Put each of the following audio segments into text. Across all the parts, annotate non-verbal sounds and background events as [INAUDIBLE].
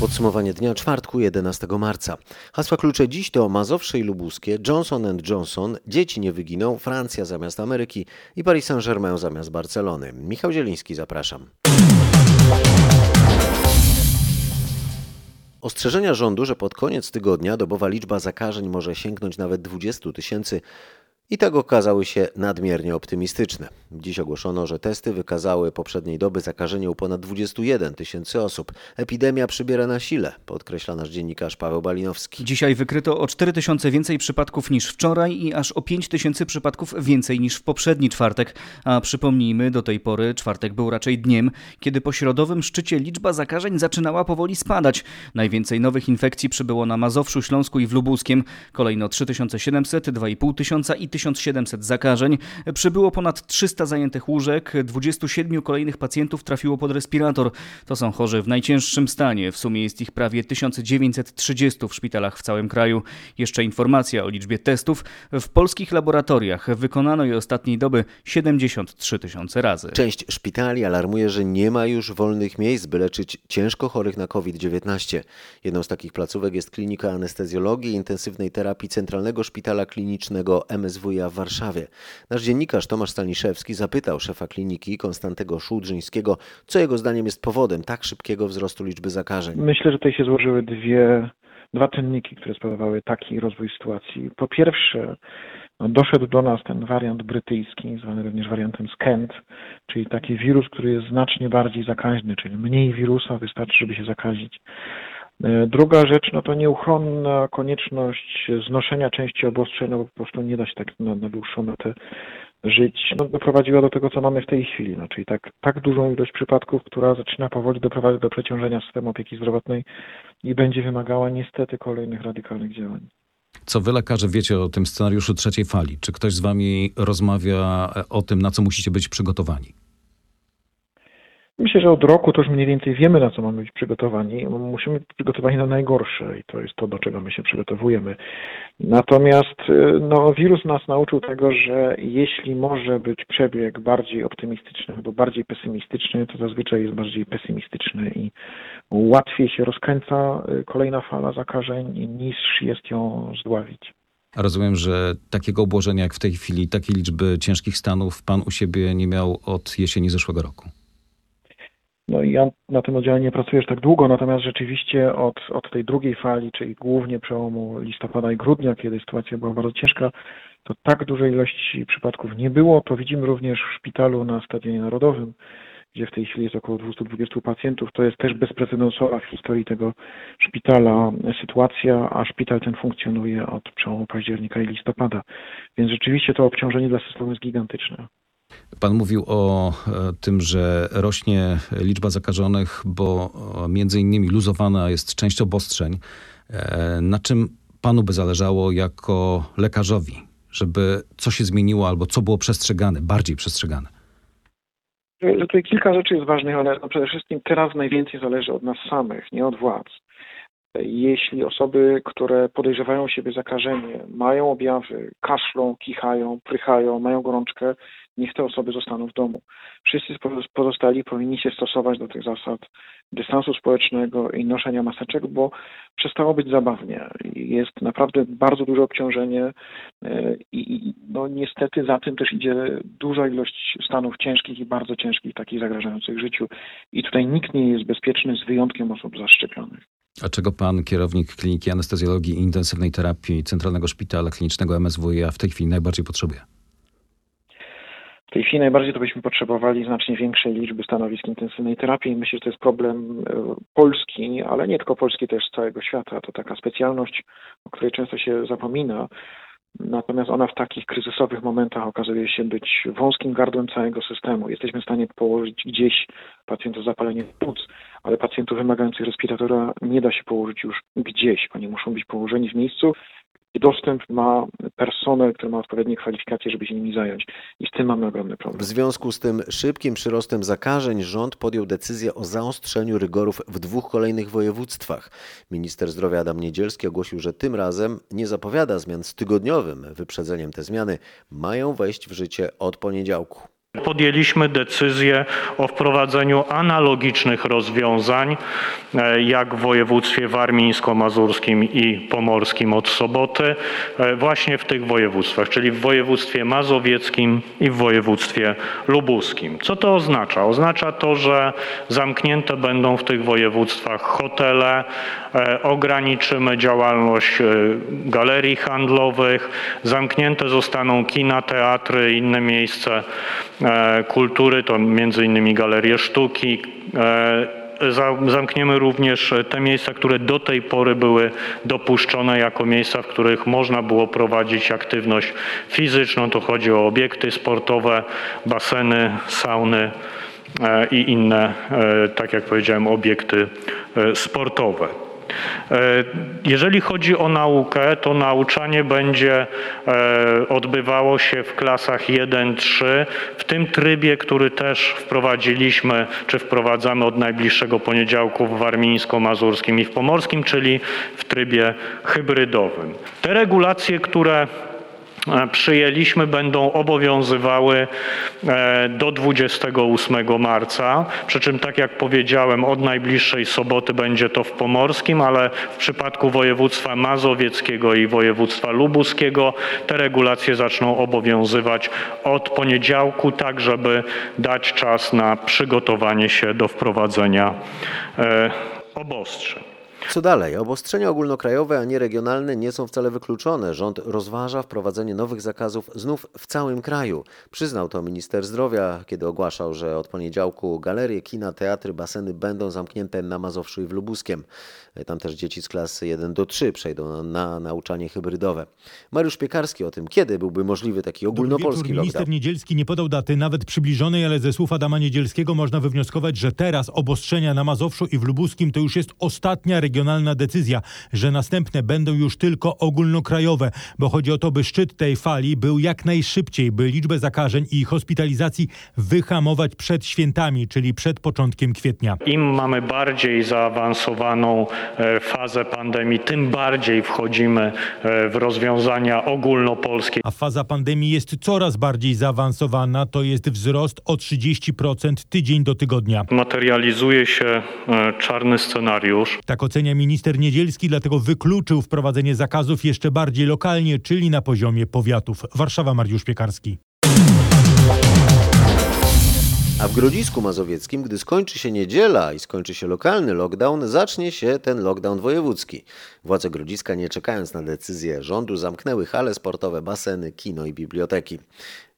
podsumowanie dnia czwartku 11 marca. Hasła klucze dziś to Mazowsze i Lubuskie, Johnson Johnson, Dzieci nie wyginą, Francja zamiast Ameryki i Paris Saint-Germain zamiast Barcelony. Michał Zieliński, zapraszam. Ostrzeżenia rządu, że pod koniec tygodnia dobowa liczba zakażeń może sięgnąć nawet 20 tysięcy, i tak okazały się nadmiernie optymistyczne. Dziś ogłoszono, że testy wykazały poprzedniej doby zakażenie u ponad 21 tysięcy osób. Epidemia przybiera na sile, podkreśla nasz dziennikarz Paweł Balinowski. Dzisiaj wykryto o 4 tysiące więcej przypadków niż wczoraj i aż o 5 tysięcy przypadków więcej niż w poprzedni czwartek. A przypomnijmy, do tej pory czwartek był raczej dniem, kiedy po środowym szczycie liczba zakażeń zaczynała powoli spadać. Najwięcej nowych infekcji przybyło na Mazowszu, Śląsku i w Lubuskiem. Kolejno 3700, 2,5 tysiąca i 1700 zakażeń, przybyło ponad 300 zajętych łóżek, 27 kolejnych pacjentów trafiło pod respirator. To są chorzy w najcięższym stanie. W sumie jest ich prawie 1930 w szpitalach w całym kraju. Jeszcze informacja o liczbie testów. W polskich laboratoriach wykonano je ostatniej doby 73 tysiące razy. Część szpitali alarmuje, że nie ma już wolnych miejsc, by leczyć ciężko chorych na COVID-19. Jedną z takich placówek jest klinika anestezjologii i intensywnej terapii Centralnego Szpitala Klinicznego MSWiA w Warszawie. Nasz dziennikarz Tomasz Staniszewski zapytał szefa kliniki Konstantego Szudrzyńskiego, co jego zdaniem jest powodem tak szybkiego wzrostu liczby zakażeń. Myślę, że tutaj się złożyły dwie, dwa czynniki, które spowodowały taki rozwój sytuacji. Po pierwsze, no, doszedł do nas ten wariant brytyjski, zwany również wariantem Skent, czyli taki wirus, który jest znacznie bardziej zakaźny, czyli mniej wirusa wystarczy, żeby się zakazić. E, druga rzecz, no to nieuchronna konieczność znoszenia części obostrzeń, no bo po prostu nie da się tak na, na dłuższą metę żyć, no doprowadziła do tego, co mamy w tej chwili, no czyli tak, tak dużą ilość przypadków, która zaczyna powoli doprowadzać do przeciążenia systemu opieki zdrowotnej i będzie wymagała niestety kolejnych radykalnych działań. Co wy lekarze wiecie o tym scenariuszu trzeciej fali? Czy ktoś z wami rozmawia o tym, na co musicie być przygotowani? Myślę, że od roku to już mniej więcej wiemy, na co mamy być przygotowani. Musimy być przygotowani na najgorsze i to jest to, do czego my się przygotowujemy. Natomiast y, no, wirus nas nauczył tego, że jeśli może być przebieg bardziej optymistyczny albo bardziej pesymistyczny, to zazwyczaj jest bardziej pesymistyczny i łatwiej się rozkręca y, kolejna fala zakażeń niż jest ją zdławić. Rozumiem, że takiego obłożenia jak w tej chwili, takiej liczby ciężkich stanów pan u siebie nie miał od jesieni zeszłego roku. No i ja na tym oddziale nie pracuję już tak długo, natomiast rzeczywiście od, od tej drugiej fali, czyli głównie przełomu listopada i grudnia, kiedy sytuacja była bardzo ciężka, to tak dużej ilości przypadków nie było. To widzimy również w szpitalu na Stadionie Narodowym, gdzie w tej chwili jest około 220 pacjentów. To jest też bezprecedensowa w historii tego szpitala sytuacja, a szpital ten funkcjonuje od przełomu października i listopada. Więc rzeczywiście to obciążenie dla systemu jest gigantyczne. Pan mówił o e, tym, że rośnie liczba zakażonych, bo e, między innymi luzowana jest część obostrzeń. E, na czym panu by zależało jako lekarzowi, żeby co się zmieniło albo co było przestrzegane, bardziej przestrzegane? Tutaj kilka rzeczy jest ważnych, ale no przede wszystkim teraz najwięcej zależy od nas samych, nie od władz. Jeśli osoby, które podejrzewają siebie zakażenie, mają objawy, kaszlą, kichają, prychają, mają gorączkę, niech te osoby zostaną w domu. Wszyscy pozostali powinni się stosować do tych zasad dystansu społecznego i noszenia maseczek, bo przestało być zabawnie. Jest naprawdę bardzo duże obciążenie e, i no niestety za tym też idzie duża ilość stanów ciężkich i bardzo ciężkich, takich zagrażających życiu. I tutaj nikt nie jest bezpieczny z wyjątkiem osób zaszczepionych. A czego pan, kierownik Kliniki Anestezjologii i Intensywnej Terapii Centralnego Szpitala Klinicznego MSWiA w tej chwili najbardziej potrzebuje? W tej chwili najbardziej to byśmy potrzebowali znacznie większej liczby stanowisk intensywnej terapii. Myślę, że to jest problem e, Polski, ale nie tylko Polski, też całego świata. To taka specjalność, o której często się zapomina. Natomiast ona w takich kryzysowych momentach okazuje się być wąskim gardłem całego systemu. Jesteśmy w stanie położyć gdzieś pacjentów z zapaleniem płuc, ale pacjentów wymagających respiratora nie da się położyć już gdzieś. Oni muszą być położeni w miejscu, dostęp ma personel, który ma odpowiednie kwalifikacje, żeby się nimi zająć. I z tym mamy ogromny problem. W związku z tym szybkim przyrostem zakażeń rząd podjął decyzję o zaostrzeniu rygorów w dwóch kolejnych województwach. Minister zdrowia Adam Niedzielski ogłosił, że tym razem nie zapowiada zmian z tygodniowym wyprzedzeniem. Te zmiany mają wejść w życie od poniedziałku. Podjęliśmy decyzję o wprowadzeniu analogicznych rozwiązań e, jak w województwie warmińsko-mazurskim i pomorskim od soboty, e, właśnie w tych województwach, czyli w województwie mazowieckim i w województwie lubuskim. Co to oznacza? Oznacza to, że zamknięte będą w tych województwach hotele, e, ograniczymy działalność galerii handlowych, zamknięte zostaną kina, teatry, inne miejsca e, kultury, to między innymi galerie sztuki. e, za- Zamkniemy również te miejsca, które do tej pory były dopuszczone jako miejsca, w których można było prowadzić aktywność fizyczną. Tu chodzi o obiekty sportowe, baseny, sauny e, i inne, e, tak jak powiedziałem, obiekty e, sportowe. E, Jeżeli chodzi o naukę, to nauczanie będzie e, odbywało się w klasach 1-3 w tym trybie, który też wprowadziliśmy, czy wprowadzamy od najbliższego poniedziałku w warmińsko-mazurskim i w pomorskim, czyli w trybie hybrydowym. Te regulacje, które przyjęliśmy, będą obowiązywały e, do 28 marca. Przy czym, tak jak powiedziałem, od najbliższej soboty będzie to w pomorskim, ale w przypadku województwa mazowieckiego i województwa lubuskiego te regulacje zaczną obowiązywać od poniedziałku, tak żeby dać czas na przygotowanie się do wprowadzenia e, obostrzeń. Co dalej? Obostrzenia ogólnokrajowe, a nie regionalne nie są wcale wykluczone. Rząd rozważa wprowadzenie nowych zakazów znów w całym kraju. Przyznał to minister zdrowia, kiedy ogłaszał, że od poniedziałku galerie, kina, teatry, baseny będą zamknięte na Mazowszu i w Lubuskiem. Tam też dzieci z klasy 1 do 3 przejdą na, na nauczanie hybrydowe. Mariusz Piekarski o tym, kiedy byłby możliwy taki ogólnopolski wieczór. Minister lockdown. Niedzielski nie podał daty, nawet przybliżonej, ale ze słów Adama Niedzielskiego można wywnioskować, że teraz obostrzenia na Mazowszu i w Lubuskim to już jest ostatnia regionalna decyzja, że następne będą już tylko ogólnokrajowe, bo chodzi o to, by szczyt tej fali był jak najszybciej, by liczbę zakażeń i hospitalizacji wyhamować przed świętami, czyli przed początkiem kwietnia. Im mamy bardziej zaawansowaną e, fazę pandemii, tym bardziej wchodzimy e, w rozwiązania ogólnopolskie. A faza pandemii jest coraz bardziej zaawansowana, to jest wzrost o 30% tydzień do tygodnia. Materializuje się e, czarny scenariusz. Tak ocenia minister Niedzielski, dlatego wykluczył wprowadzenie zakazów jeszcze bardziej lokalnie, czyli na poziomie powiatów. Warszawa, Mariusz Piekarski. A w Grodzisku Mazowieckim, gdy skończy się niedziela i skończy się lokalny lockdown, zacznie się ten lockdown wojewódzki. Władze Grodziska, nie czekając na decyzję rządu, zamknęły hale sportowe, baseny, kino i biblioteki.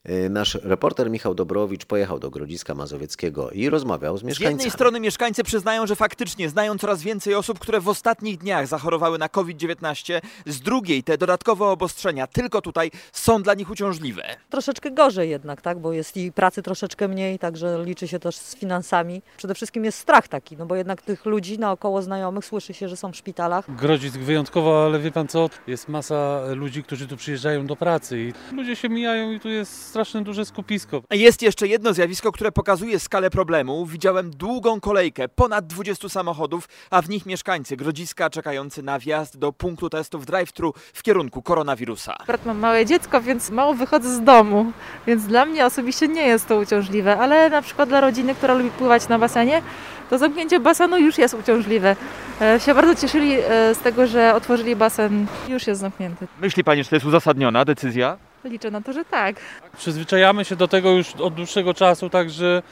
Yy, Nasz reporter Michał Dobrowicz pojechał do Grodziska Mazowieckiego i rozmawiał z Z jednej mieszkańcami. strony mieszkańcy przyznają, że faktycznie znają coraz więcej osób, które w ostatnich dniach zachorowały na COVID-19. Z drugiej te dodatkowe obostrzenia tylko tutaj są dla nich uciążliwe. troszeczkę gorzej jednak, tak? bo jest i pracy troszeczkę mniej, także liczy się też z finansami. Przede wszystkim jest strach taki, no bo jednak tych ludzi naokoło znajomych słyszy się, że są w szpitalach. Grodzisk wyjątkowo, ale wie pan co, jest masa ludzi, którzy tu przyjeżdżają do pracy i ludzie się mijają i tu jest strasznie duże skupisko. Jest jeszcze jedno zjawisko, które pokazuje skalę problemu. Widziałem długą kolejkę, ponad 20 samochodów, a w nich mieszkańcy Grodziska czekający na wjazd do punktu testów drive-thru w kierunku koronawirusa. Akurat mam małe dziecko, więc mało wychodzę z domu, więc dla mnie osobiście nie jest to uciążliwe, ale na przykład dla rodziny, która lubi pływać na basenie, to zamknięcie basenu już jest uciążliwe. E, się bardzo cieszyli e, z tego, że otworzyli basen, już jest zamknięty. Myśli pani, że to jest uzasadniona decyzja? Liczę na to, że tak. Przyzwyczajamy się do tego już od dłuższego czasu, także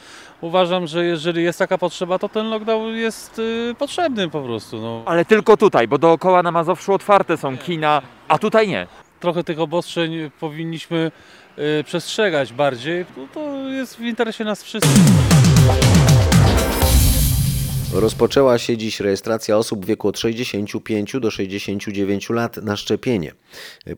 uważam, że jeżeli jest taka potrzeba, to ten lockdown jest y, potrzebny po prostu. No. Ale tylko tutaj, bo dookoła na Mazowszu otwarte są kina, a tutaj nie. Trochę tych obostrzeń powinniśmy y, przestrzegać bardziej. No, to jest w interesie nas wszystkich. Rozpoczęła się dziś rejestracja osób w wieku od 65 do 69 lat na szczepienie.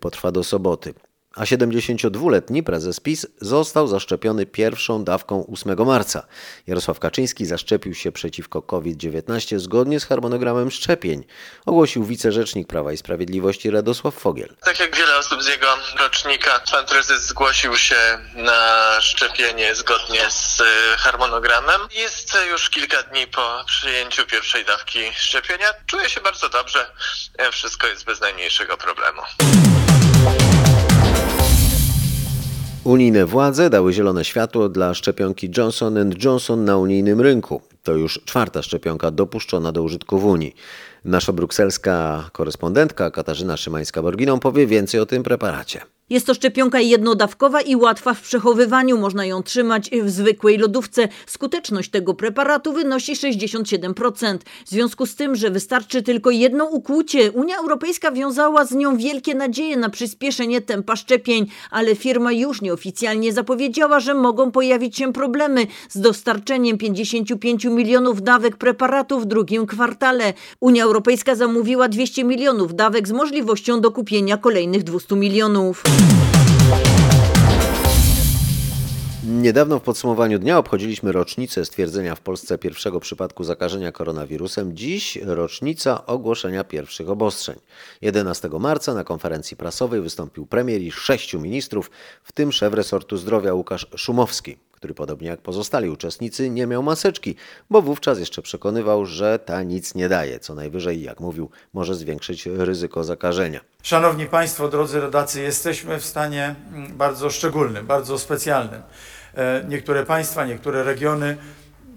Potrwa do soboty. A 72-letni prezes PiS został zaszczepiony pierwszą dawką 8 marca. Jarosław Kaczyński zaszczepił się przeciwko COVID-19 zgodnie z harmonogramem szczepień, ogłosił wicerzecznik Prawa i Sprawiedliwości Radosław Fogiel. Tak jak wiele osób z jego rocznika, pan prezes zgłosił się na szczepienie zgodnie z e, harmonogramem. Jest już kilka dni po przyjęciu pierwszej dawki szczepienia. Czuję się bardzo dobrze. Wszystko jest bez najmniejszego problemu. Unijne władze dały zielone światło dla szczepionki Johnson Johnson na unijnym rynku. To już czwarta szczepionka dopuszczona do użytku w Unii. Nasza brukselska korespondentka Katarzyna Szymańska-Borginą powie więcej o tym preparacie. Jest to szczepionka jednodawkowa i łatwa w przechowywaniu. Można ją trzymać w zwykłej lodówce. Skuteczność tego preparatu wynosi 67%. W związku z tym, że wystarczy tylko jedno ukłucie, Unia Europejska wiązała z nią wielkie nadzieje na przyspieszenie tempa szczepień, ale firma już nieoficjalnie zapowiedziała, że mogą pojawić się problemy z dostarczeniem 55 milionów dawek preparatu w drugim kwartale. Unia Europejska zamówiła 200 milionów dawek z możliwością dokupienia kolejnych 200 milionów. Niedawno w podsumowaniu dnia obchodziliśmy rocznicę stwierdzenia w Polsce pierwszego przypadku zakażenia koronawirusem. Dziś rocznica ogłoszenia pierwszych obostrzeń. 11 marca na konferencji prasowej wystąpił premier i sześciu ministrów, w tym szef resortu zdrowia Łukasz Szumowski, który podobnie jak pozostali uczestnicy nie miał maseczki, bo wówczas jeszcze przekonywał, że ta nic nie daje, co najwyżej, jak mówił, może zwiększyć ryzyko zakażenia. Szanowni Państwo, drodzy rodacy, jesteśmy w stanie mm, bardzo szczególnym, bardzo specjalnym. E, Niektóre państwa, niektóre regiony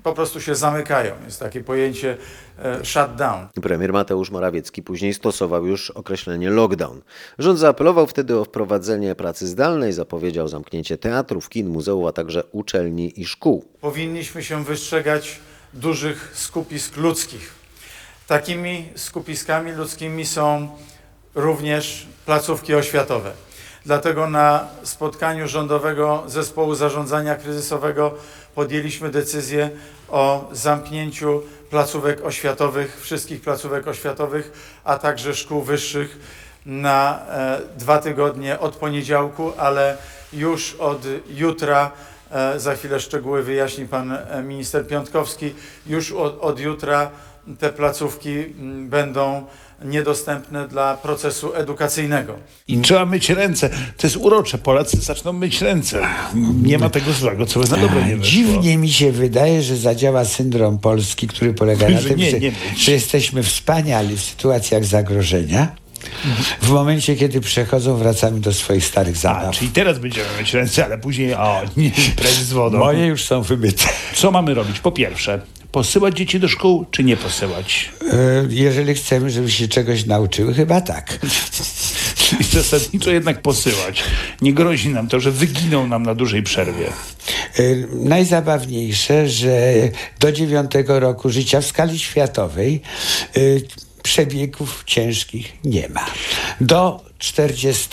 po prostu się zamykają. Jest takie pojęcie e, shutdown. Premier Mateusz Morawiecki później stosował już określenie lockdown. Rząd zaapelował wtedy o wprowadzenie pracy zdalnej, zapowiedział zamknięcie teatrów, kin, muzeów, a także uczelni i szkół. Powinniśmy się wystrzegać dużych skupisk ludzkich. Takimi skupiskami ludzkimi są również placówki oświatowe. Dlatego na spotkaniu Rządowego Zespołu Zarządzania Kryzysowego podjęliśmy decyzję o zamknięciu placówek oświatowych, wszystkich placówek oświatowych, a także szkół wyższych na e, dwa tygodnie od poniedziałku, ale już od jutra, e, za chwilę szczegóły wyjaśni pan e, minister Piątkowski, już od, od jutra te placówki będą niedostępne dla procesu edukacyjnego. I trzeba myć ręce. To jest urocze. Polacy zaczną myć ręce. Nie ma tego złego, co by na dobre nie wyszło. Dziwnie mi się wydaje, że zadziała syndrom polski, który polega na Że tym, nie, że, nie myć. że jesteśmy wspaniali w sytuacjach zagrożenia. W momencie, kiedy przechodzą, wracamy do swoich starych A, zabaw. czyli teraz będziemy myć ręce, ale później o, nie, z wodą. Moje już są wymyte. Co mamy robić? Po pierwsze, posyłać dzieci do szkół, czy nie posyłać? E, Jeżeli chcemy, żeby się czegoś nauczyły, chyba tak. [LAUGHS] Czyli zasadniczo jednak posyłać. Nie grozi nam to, że wyginą nam na dużej przerwie. E, Najzabawniejsze, że do dziewiątego roku życia w skali światowej e, przebiegów ciężkich nie ma. Do 40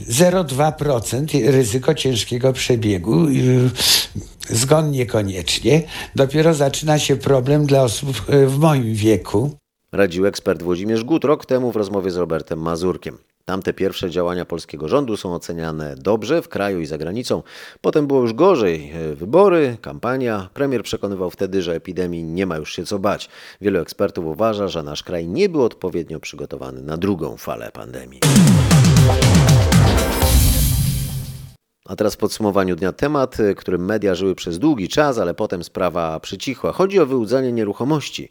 0,2% ryzyko ciężkiego przebiegu. y, Zgon niekoniecznie. Dopiero zaczyna się problem dla osób y, w moim wieku. Radził ekspert Włodzimierz Gut rok temu w rozmowie z Robertem Mazurkiem. Tamte pierwsze działania polskiego rządu są oceniane dobrze w kraju i za granicą. Potem było już gorzej. E, Wybory, kampania. Premier przekonywał wtedy, że epidemii nie ma już się co bać. Wielu ekspertów uważa, że nasz kraj nie był odpowiednio przygotowany na drugą falę pandemii. A teraz w podsumowaniu dnia temat, y, którym media żyły przez długi czas, ale potem sprawa przycichła. Chodzi o wyłudzanie nieruchomości.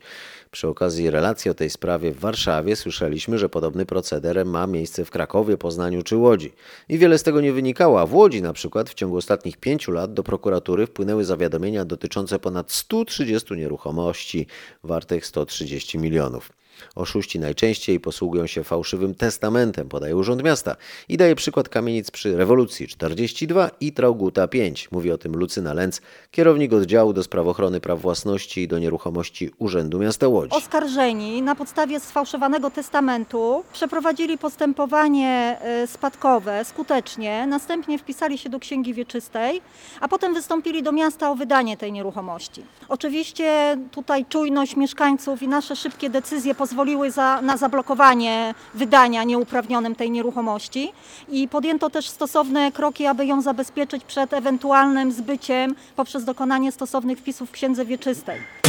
Przy okazji relacji o tej sprawie w Warszawie słyszeliśmy, że podobny proceder ma miejsce w Krakowie, Poznaniu czy Łodzi. I wiele z tego nie wynikało, a w Łodzi na przykład w ciągu ostatnich pięciu lat do prokuratury wpłynęły zawiadomienia dotyczące ponad 130 nieruchomości wartych 130 milionów. Oszuści najczęściej posługują się fałszywym testamentem, podaje Urząd Miasta i daje przykład kamienic przy rewolucji 42 i Trauguta 5. Mówi o tym Lucyna Lenz, kierownik oddziału do spraw ochrony praw własności i do nieruchomości Urzędu Miasta Łodzi. Oskarżeni na podstawie sfałszowanego testamentu przeprowadzili postępowanie e, spadkowe skutecznie, następnie wpisali się do księgi wieczystej, a potem wystąpili do miasta o wydanie tej nieruchomości. Oczywiście tutaj czujność mieszkańców i nasze szybkie decyzje pozwoliły za, na zablokowanie wydania nieuprawnionym tej nieruchomości i podjęto też stosowne kroki, aby ją zabezpieczyć przed ewentualnym zbyciem poprzez dokonanie stosownych wpisów w księdze wieczystej.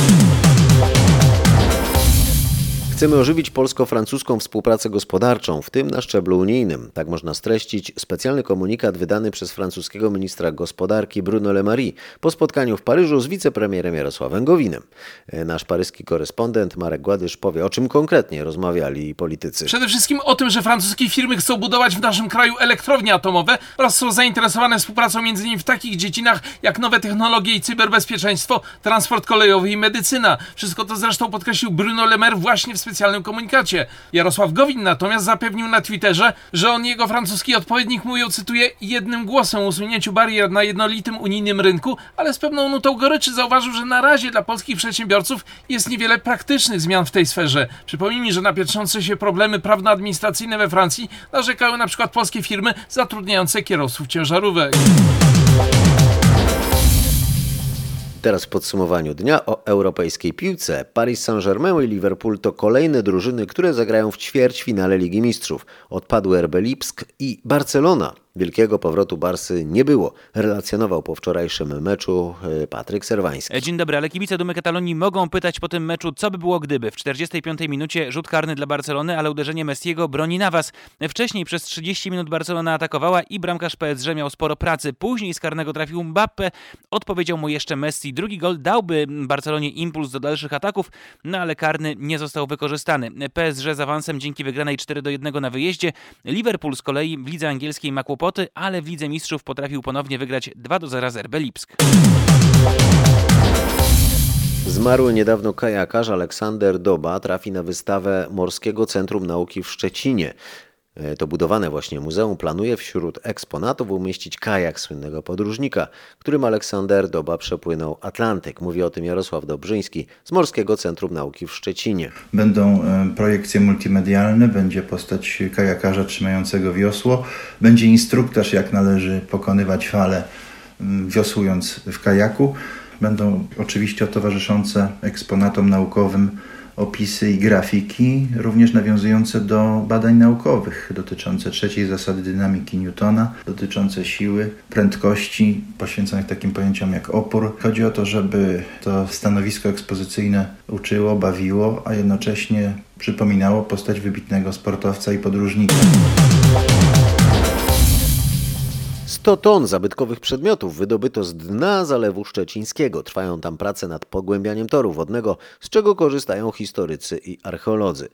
Chcemy ożywić polsko-francuską współpracę gospodarczą, w tym na szczeblu unijnym. Tak można streścić specjalny komunikat wydany przez francuskiego ministra gospodarki Bruno Le Maire po spotkaniu w Paryżu z wicepremierem Jarosławem Gowinem. Nasz paryski korespondent Marek Gładysz powie, o czym konkretnie rozmawiali politycy. Przede wszystkim o tym, że francuskie firmy chcą budować w naszym kraju elektrownie atomowe oraz są zainteresowane współpracą m.in. w takich dziedzinach jak nowe technologie i cyberbezpieczeństwo, transport kolejowy i medycyna. Wszystko to zresztą podkreślił Bruno Le Maire właśnie w specjalnym komunikacie. Jarosław Gowin natomiast zapewnił na Twitterze, że on jego francuski odpowiednik mówią, cytuję, jednym głosem o usunięciu barier na jednolitym unijnym rynku, ale z pewną nutą goryczy zauważył, że na razie dla polskich przedsiębiorców jest niewiele praktycznych zmian w tej sferze. Przypomnijmy, że na pietrzące się problemy prawno-administracyjne we Francji narzekały na przykład polskie firmy zatrudniające kierowców ciężarówek. Teraz w podsumowaniu dnia o europejskiej piłce. Paris Saint-Germain i Liverpool to kolejne drużyny, które zagrają w ćwierćfinale Ligi Mistrzów. Odpadły RB Lipsk i Barcelona. Wielkiego powrotu Barsy nie było, relacjonował po wczorajszym meczu e, Patryk Serwański. Dzień dobry, ale kibice Dumy Katalonii mogą pytać po tym meczu, co by było gdyby. W 45 minucie rzut karny dla Barcelony, ale uderzenie Messiego broni na was. Wcześniej przez 30 minut Barcelona atakowała i bramkarz PSG miał sporo pracy. Później z karnego trafił Mbappe, odpowiedział mu jeszcze Messi. Drugi gol dałby Barcelonie impuls do dalszych ataków, no ale karny nie został wykorzystany. PSG z awansem dzięki wygranej 4 do 1 na wyjeździe. Liverpool z kolei w lidze angielskiej ma kłopoty ale w Lidze Mistrzów potrafił ponownie wygrać 2 do 0 z RB Lipsk. Zmarły niedawno kajakarz Aleksander Doba trafi na wystawę Morskiego Centrum Nauki w Szczecinie. E, to budowane właśnie muzeum planuje wśród eksponatów umieścić kajak słynnego podróżnika, którym Aleksander Doba przepłynął Atlantyk. Mówi o tym Jarosław Dobrzyński z Morskiego Centrum Nauki w Szczecinie. Będą e, projekcje multimedialne, będzie postać kajakarza trzymającego wiosło, będzie instruktaż jak należy pokonywać fale wiosłując w kajaku. Będą oczywiście towarzyszące eksponatom naukowym opisy i grafiki, również nawiązujące do badań naukowych dotyczące trzeciej zasady dynamiki Newtona, dotyczące siły, prędkości, poświęconych takim pojęciom jak opór. Chodzi o to, żeby to stanowisko ekspozycyjne uczyło, bawiło, a jednocześnie przypominało postać wybitnego sportowca i podróżnika. 100 ton zabytkowych przedmiotów wydobyto z dna Zalewu Szczecińskiego. Trwają tam prace nad pogłębianiem toru wodnego, z czego korzystają historycy i archeolodzy.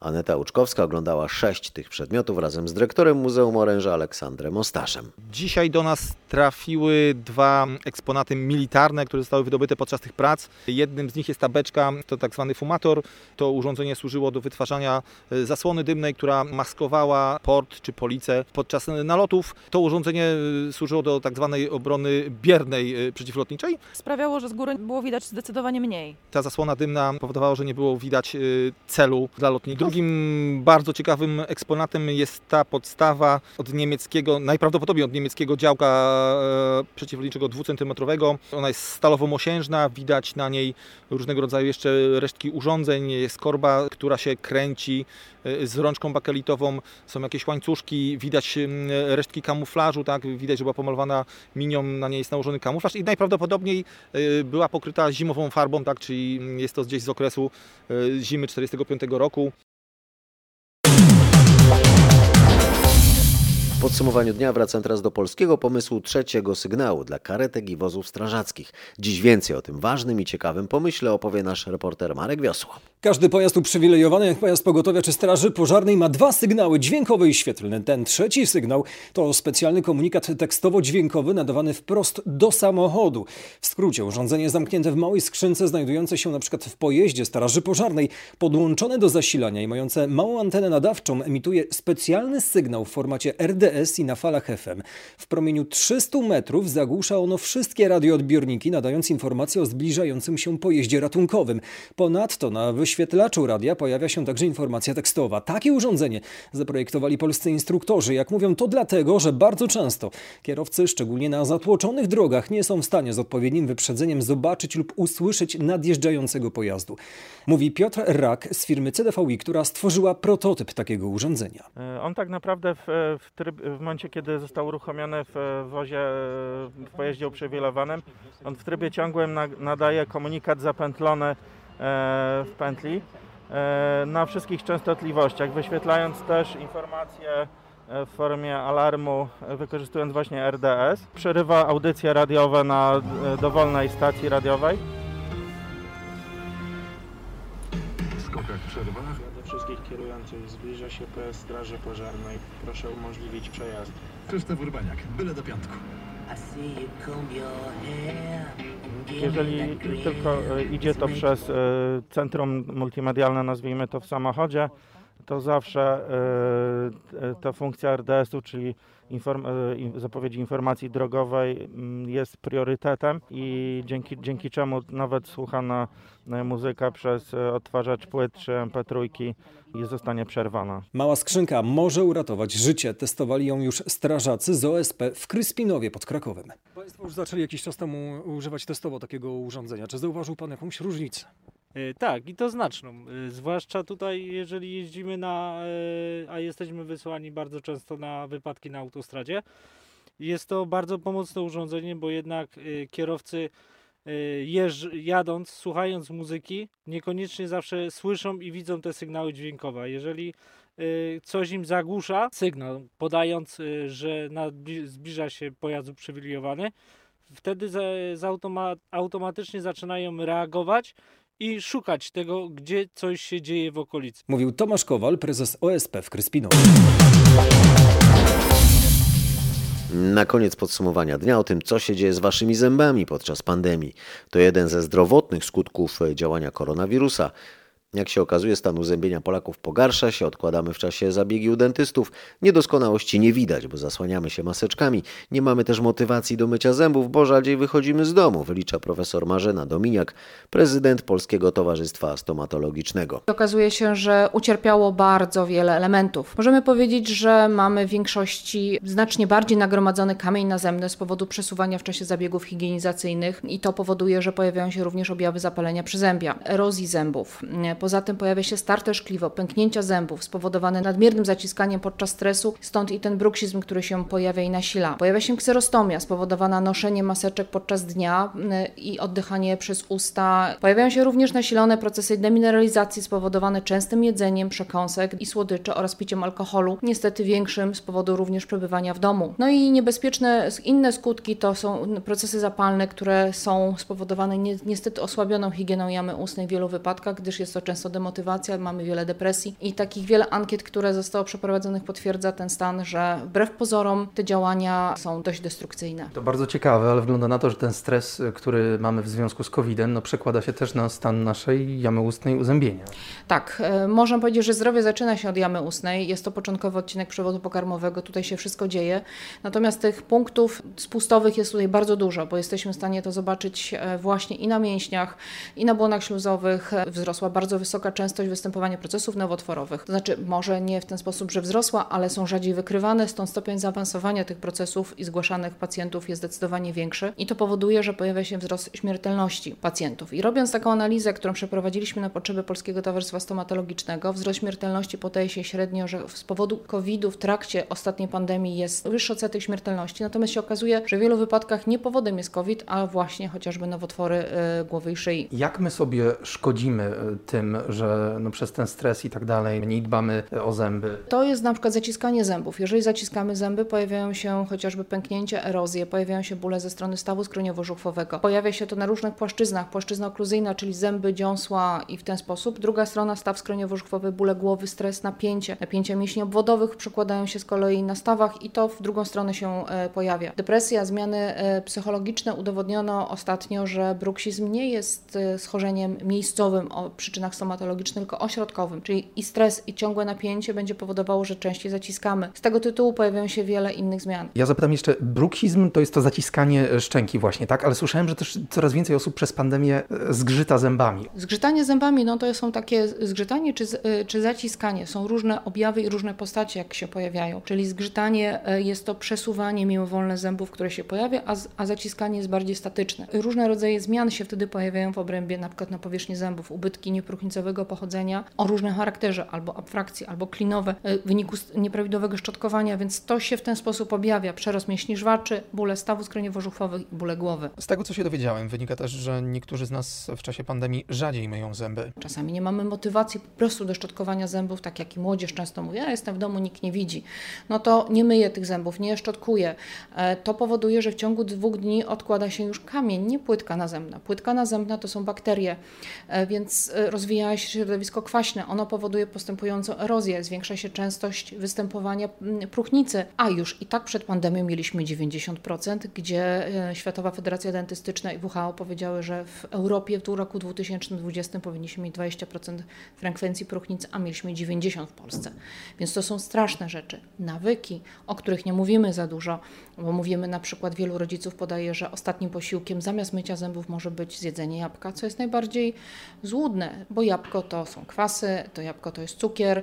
Aneta Łuczkowska oglądała sześć tych przedmiotów razem z dyrektorem Muzeum Oręża Aleksandrem Ostaszem. Dzisiaj do nas trafiły dwa eksponaty militarne, które zostały wydobyte podczas tych prac. Jednym z nich jest ta beczka, to tak zwany fumator. To urządzenie służyło do wytwarzania e, zasłony dymnej, która maskowała port czy policę podczas nalotów. To urządzenie e, służyło do tak zwanej obrony biernej e, przeciwlotniczej. Sprawiało, że z góry było widać zdecydowanie mniej. Ta zasłona dymna powodowała, że nie było widać celu dla lotników. Drugim bardzo ciekawym eksponatem jest ta podstawa od niemieckiego, najprawdopodobniej od niemieckiego działka e, przeciwlotniczego dwucentymetrowego. Ona jest stalowo-mosiężna, widać na niej różnego rodzaju jeszcze resztki urządzeń. Jest korba, która się kręci e, z rączką bakelitową, są jakieś łańcuszki, widać resztki kamuflażu, tak? widać, że była pomalowana minią, na niej jest nałożony kamuflaż i najprawdopodobniej e, była pokryta zimową farbą, tak? czyli jest to gdzieś z okresu zimy 45 roku. W podsumowaniu dnia wracam teraz do polskiego pomysłu trzeciego sygnału dla karetek i wozów strażackich. Dziś więcej o tym ważnym i ciekawym pomyśle opowie nasz reporter Marek Wiosło. Każdy pojazd uprzywilejowany jak pojazd pogotowia czy straży pożarnej ma dwa sygnały, dźwiękowy i świetlny. Ten trzeci sygnał to specjalny komunikat tekstowo-dźwiękowy nadawany wprost do samochodu. W skrócie urządzenie zamknięte w małej skrzynce znajdujące się np. w pojeździe straży pożarnej, podłączone do zasilania i mające małą antenę nadawczą emituje specjalny sygnał w formacie RDS i na falach FM. W promieniu 300 metrów zagłusza ono wszystkie radioodbiorniki nadając informacje o zbliżającym się pojeździe ratunkowym. Ponadto na wyświetlaczu radia pojawia się także informacja tekstowa. Takie urządzenie zaprojektowali polscy instruktorzy. Jak mówią, to dlatego, że bardzo często kierowcy, szczególnie na zatłoczonych drogach, nie są w stanie z odpowiednim wyprzedzeniem zobaczyć lub usłyszeć nadjeżdżającego pojazdu. Mówi Piotr Rak z firmy CDVI, która stworzyła prototyp takiego urządzenia. E, On tak naprawdę w, w, tryb, w momencie, kiedy został uruchomiony w wozie, w pojeździe uprzywilejowanym, on w trybie ciągłym na- nadaje komunikat zapętlony e, w pętli e, na wszystkich częstotliwościach, wyświetlając też informacje e, w formie alarmu, wykorzystując właśnie RDS. Przerywa audycje radiowe na dowolnej stacji radiowej. skokach przerwa. Wszystkich kierujących zbliża się pojazd Straży Pożarnej. Proszę umożliwić przejazd. Krzysztof Urbaniak, byle do piątku. Jeżeli tylko e, idzie to przez e, centrum multimedialne, nazwijmy to w samochodzie, to zawsze e, ta funkcja RDS-u, czyli inform, e, zapowiedzi informacji drogowej mm, jest priorytetem i dzięki, dzięki czemu nawet słuchana e, muzyka przez e, odtwarzacz płyt czy MP3 jest zostanie przerwana. Mała skrzynka może uratować życie. Testowali ją już strażacy z OSP w Kryspinowie pod Krakowem. Państwo już zaczęli jakiś czas temu używać testowo takiego urządzenia. Czy zauważył Pan jakąś różnicę? E, Tak, i to znaczną. E, Zwłaszcza tutaj, jeżeli jeździmy na, e, a jesteśmy wysłani bardzo często na wypadki na autostradzie. Jest to bardzo pomocne urządzenie, bo jednak kierowcy jeżdż, jadąc, słuchając muzyki, niekoniecznie zawsze słyszą i widzą te sygnały dźwiękowe. Jeżeli coś im zagłusza sygnał, podając, że zbliża się pojazd uprzywilejowany, wtedy z automa, automatycznie zaczynają reagować i szukać tego, gdzie coś się dzieje w okolicy. Mówił Tomasz Kowal, prezes OSP w Kryspinowie. Na koniec podsumowania dnia o tym, co się dzieje z waszymi zębami podczas pandemii. To jeden ze zdrowotnych skutków działania koronawirusa. Jak się okazuje, stan uzębienia Polaków pogarsza się, odkładamy w czasie zabiegi u dentystów. Niedoskonałości nie widać, bo zasłaniamy się maseczkami. Nie mamy też motywacji do mycia zębów, bo rzadziej wychodzimy z domu, wylicza profesor Marzena Dominiak, prezydent Polskiego Towarzystwa Stomatologicznego. Okazuje się, że ucierpiało bardzo wiele elementów. Możemy powiedzieć, że mamy w większości znacznie bardziej nagromadzony kamień nazemny z powodu przesuwania w czasie zabiegów higienizacyjnych i to powoduje, że pojawiają się również objawy zapalenia przyzębia, erozji zębów. Poza tym pojawia się starte szkliwo, pęknięcia zębów spowodowane nadmiernym zaciskaniem podczas stresu, stąd i ten bruksizm, który się pojawia i nasila. Pojawia się kserostomia spowodowana noszeniem maseczek podczas dnia y, i oddychanie przez usta. Pojawiają się również nasilone procesy demineralizacji spowodowane częstym jedzeniem przekąsek i słodyczy oraz piciem alkoholu, niestety większym z powodu również przebywania w domu. No i niebezpieczne inne skutki to są procesy zapalne, które są spowodowane ni- niestety osłabioną higieną jamy ustnej w wielu wypadkach, gdyż jest to często demotywacja, mamy wiele depresji i takich wiele ankiet, które zostało przeprowadzonych potwierdza ten stan, że wbrew pozorom te działania są dość destrukcyjne. To bardzo ciekawe, ale wygląda na to, że ten stres, który mamy w związku z COVID-em, no, przekłada się też na stan naszej jamy ustnej uzębienia. Tak, e, można powiedzieć, że zdrowie zaczyna się od jamy ustnej. Jest to początkowy odcinek przewodu pokarmowego, tutaj się wszystko dzieje. Natomiast tych punktów spustowych jest tutaj bardzo dużo, bo jesteśmy w stanie to zobaczyć e, właśnie i na mięśniach, i na błonach śluzowych. E, Wzrosła bardzo wysoka częstość występowania procesów nowotworowych. To znaczy, może nie w ten sposób, że wzrosła, ale są rzadziej wykrywane, stąd stopień zaawansowania tych procesów i zgłaszanych pacjentów jest zdecydowanie większy. I to powoduje, że pojawia się wzrost śmiertelności pacjentów. I robiąc taką analizę, którą przeprowadziliśmy na potrzeby Polskiego Towarzystwa Stomatologicznego, wzrost śmiertelności podaje się średnio, że z powodu COVID-u w trakcie ostatniej pandemii jest wyższy odsetek śmiertelności. Natomiast się okazuje, że w wielu wypadkach nie powodem jest COVID, a właśnie chociażby nowotwory y, głowy i szyi. Jak my sobie szkodzimy y, tym, że no, przez ten stres i tak dalej mniej dbamy o zęby? To jest na przykład zaciskanie zębów. Jeżeli zaciskamy zęby, pojawiają się chociażby pęknięcia, erozje, pojawiają się bóle ze strony stawu skroniowo-żuchwowego. Pojawia się to na różnych płaszczyznach. Płaszczyzna okluzyjna, czyli zęby, dziąsła i w ten sposób. Druga strona, staw skroniowo-żuchwowy, bóle głowy, stres, napięcie. Napięcia mięśni obwodowych przekładają się z kolei na stawach i to w drugą stronę się e, pojawia. Depresja, zmiany e, psychologiczne. Udowodniono ostatnio, że bruksizm nie jest e, schorzeniem miejscowym o przyczynach stomatologicznych, tylko ośrodkowym, czyli i stres, i ciągłe napięcie będzie powodowało, że częściej zaciskamy. Z tego tytułu pojawiają się wiele innych zmian. Ja zapytam jeszcze, bruksizm to jest to zaciskanie szczęki właśnie, tak? Ale słyszałem, że też coraz więcej osób przez pandemię y, zgrzyta zębami. Zgrzytanie zębami, no to są takie zgrzytanie czy, y, czy zaciskanie. Są różne objawy i różne postacie, jak się pojawiają. Czyli zgrzytanie y, jest to przesuwanie mimowolne zębów, które się pojawia, a, a zaciskanie jest bardziej statyczne. Różne rodzaje zmian się wtedy pojawiają w obrębie, na przykład na powierzchni zębów, ubytki, niepruch próchnicowego pochodzenia o różnym charakterze, albo abfrakcji, albo klinowe, y, w wyniku nieprawidłowego szczotkowania, więc to się w ten sposób objawia. Przerost mięśni żwaczy, bóle stawu skroniowo-żuchwowych i bóle głowy. Z tego, co się dowiedziałem, wynika też, że niektórzy z nas w czasie pandemii rzadziej myją zęby. Czasami nie mamy motywacji po prostu do szczotkowania zębów, tak jak i młodzież często mówi, ja jestem w domu, nikt nie widzi. No to nie myję tych zębów, nie szczotkuję. E, To powoduje, że w ciągu dwóch dni odkłada się już kamień, nie płytka nazemna. Płytka nazemna to są bakterie, e, więc e, rozwija się środowisko kwaśne. Ono powoduje postępującą erozję, zwiększa się częstość występowania mm, próchnicy, a już i tak przed pandemią mieliśmy 90%, gdzie e, Światowa Federacja Dentystyczna i WHO powiedziały, że w Europie w roku 2020 powinniśmy mieć 20% frekwencji próchnicy, a mieliśmy 90% w Polsce. Więc to są straszne rzeczy. Nawyki, o których nie mówimy za dużo, bo mówimy na przykład, wielu rodziców podaje, że ostatnim posiłkiem zamiast mycia zębów może być zjedzenie jabłka, co jest najbardziej złudne, bo jabłko to są kwasy, to jabłko to jest cukier,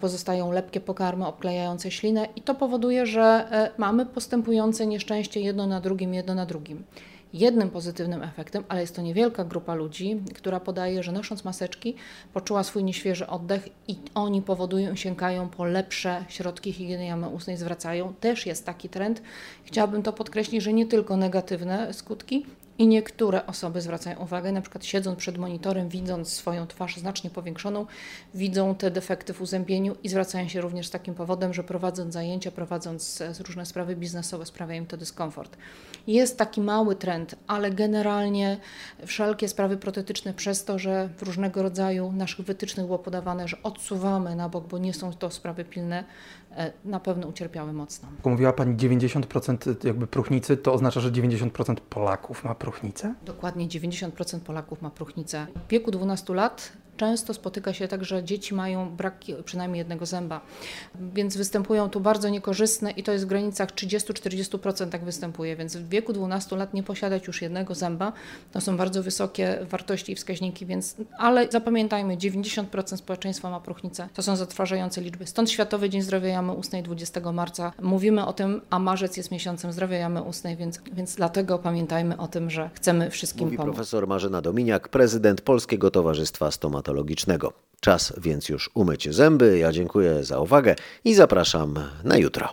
pozostają lepkie pokarmy obklejające ślinę i to powoduje, że e, mamy postępujące nieszczęście jedno na drugim, jedno na drugim. Jednym pozytywnym efektem, ale jest to niewielka grupa ludzi, która podaje, że nosząc maseczki poczuła swój nieświeży oddech i oni powodują, sięgają po lepsze środki higieny jamy ustnej, zwracają. Też jest taki trend. Chciałabym to podkreślić, że nie tylko negatywne skutki, i niektóre osoby zwracają uwagę, na przykład siedząc przed monitorem, widząc swoją twarz znacznie powiększoną, widzą te defekty w uzębieniu i zwracają się również z takim powodem, że prowadząc zajęcia, prowadząc e, różne sprawy biznesowe, sprawia im to dyskomfort. Jest taki mały trend, ale generalnie wszelkie sprawy protetyczne przez to, że w różnego rodzaju naszych wytycznych było podawane, że odsuwamy na bok, bo nie są to sprawy pilne, na pewno ucierpiały mocno. Mówiła Pani 90% jakby próchnicy, to oznacza, że 90% Polaków ma próchnicę? Dokładnie 90% Polaków ma próchnicę. W wieku 12 lat często spotyka się tak, że dzieci mają brak przynajmniej jednego zęba, więc występują tu bardzo niekorzystne i to jest w granicach 30-40% tak występuje, więc w wieku 12 lat nie posiadać już jednego zęba to są bardzo wysokie wartości i wskaźniki, więc ale zapamiętajmy, 90% społeczeństwa ma próchnicę. To są zatrważające liczby. Stąd Światowy Dzień Zdrowia Jamy Ustnej 20 marca. Mówimy o tym, a marzec jest miesiącem zdrowia jamy ustnej, więc, więc dlatego pamiętajmy o tym, że chcemy wszystkim Mówi pomóc. profesor Marzena Dominiak, prezydent Polskiego Towarzystwa Stomatologicznego. Czas więc już umyć zęby. Ja dziękuję za uwagę i zapraszam na jutro.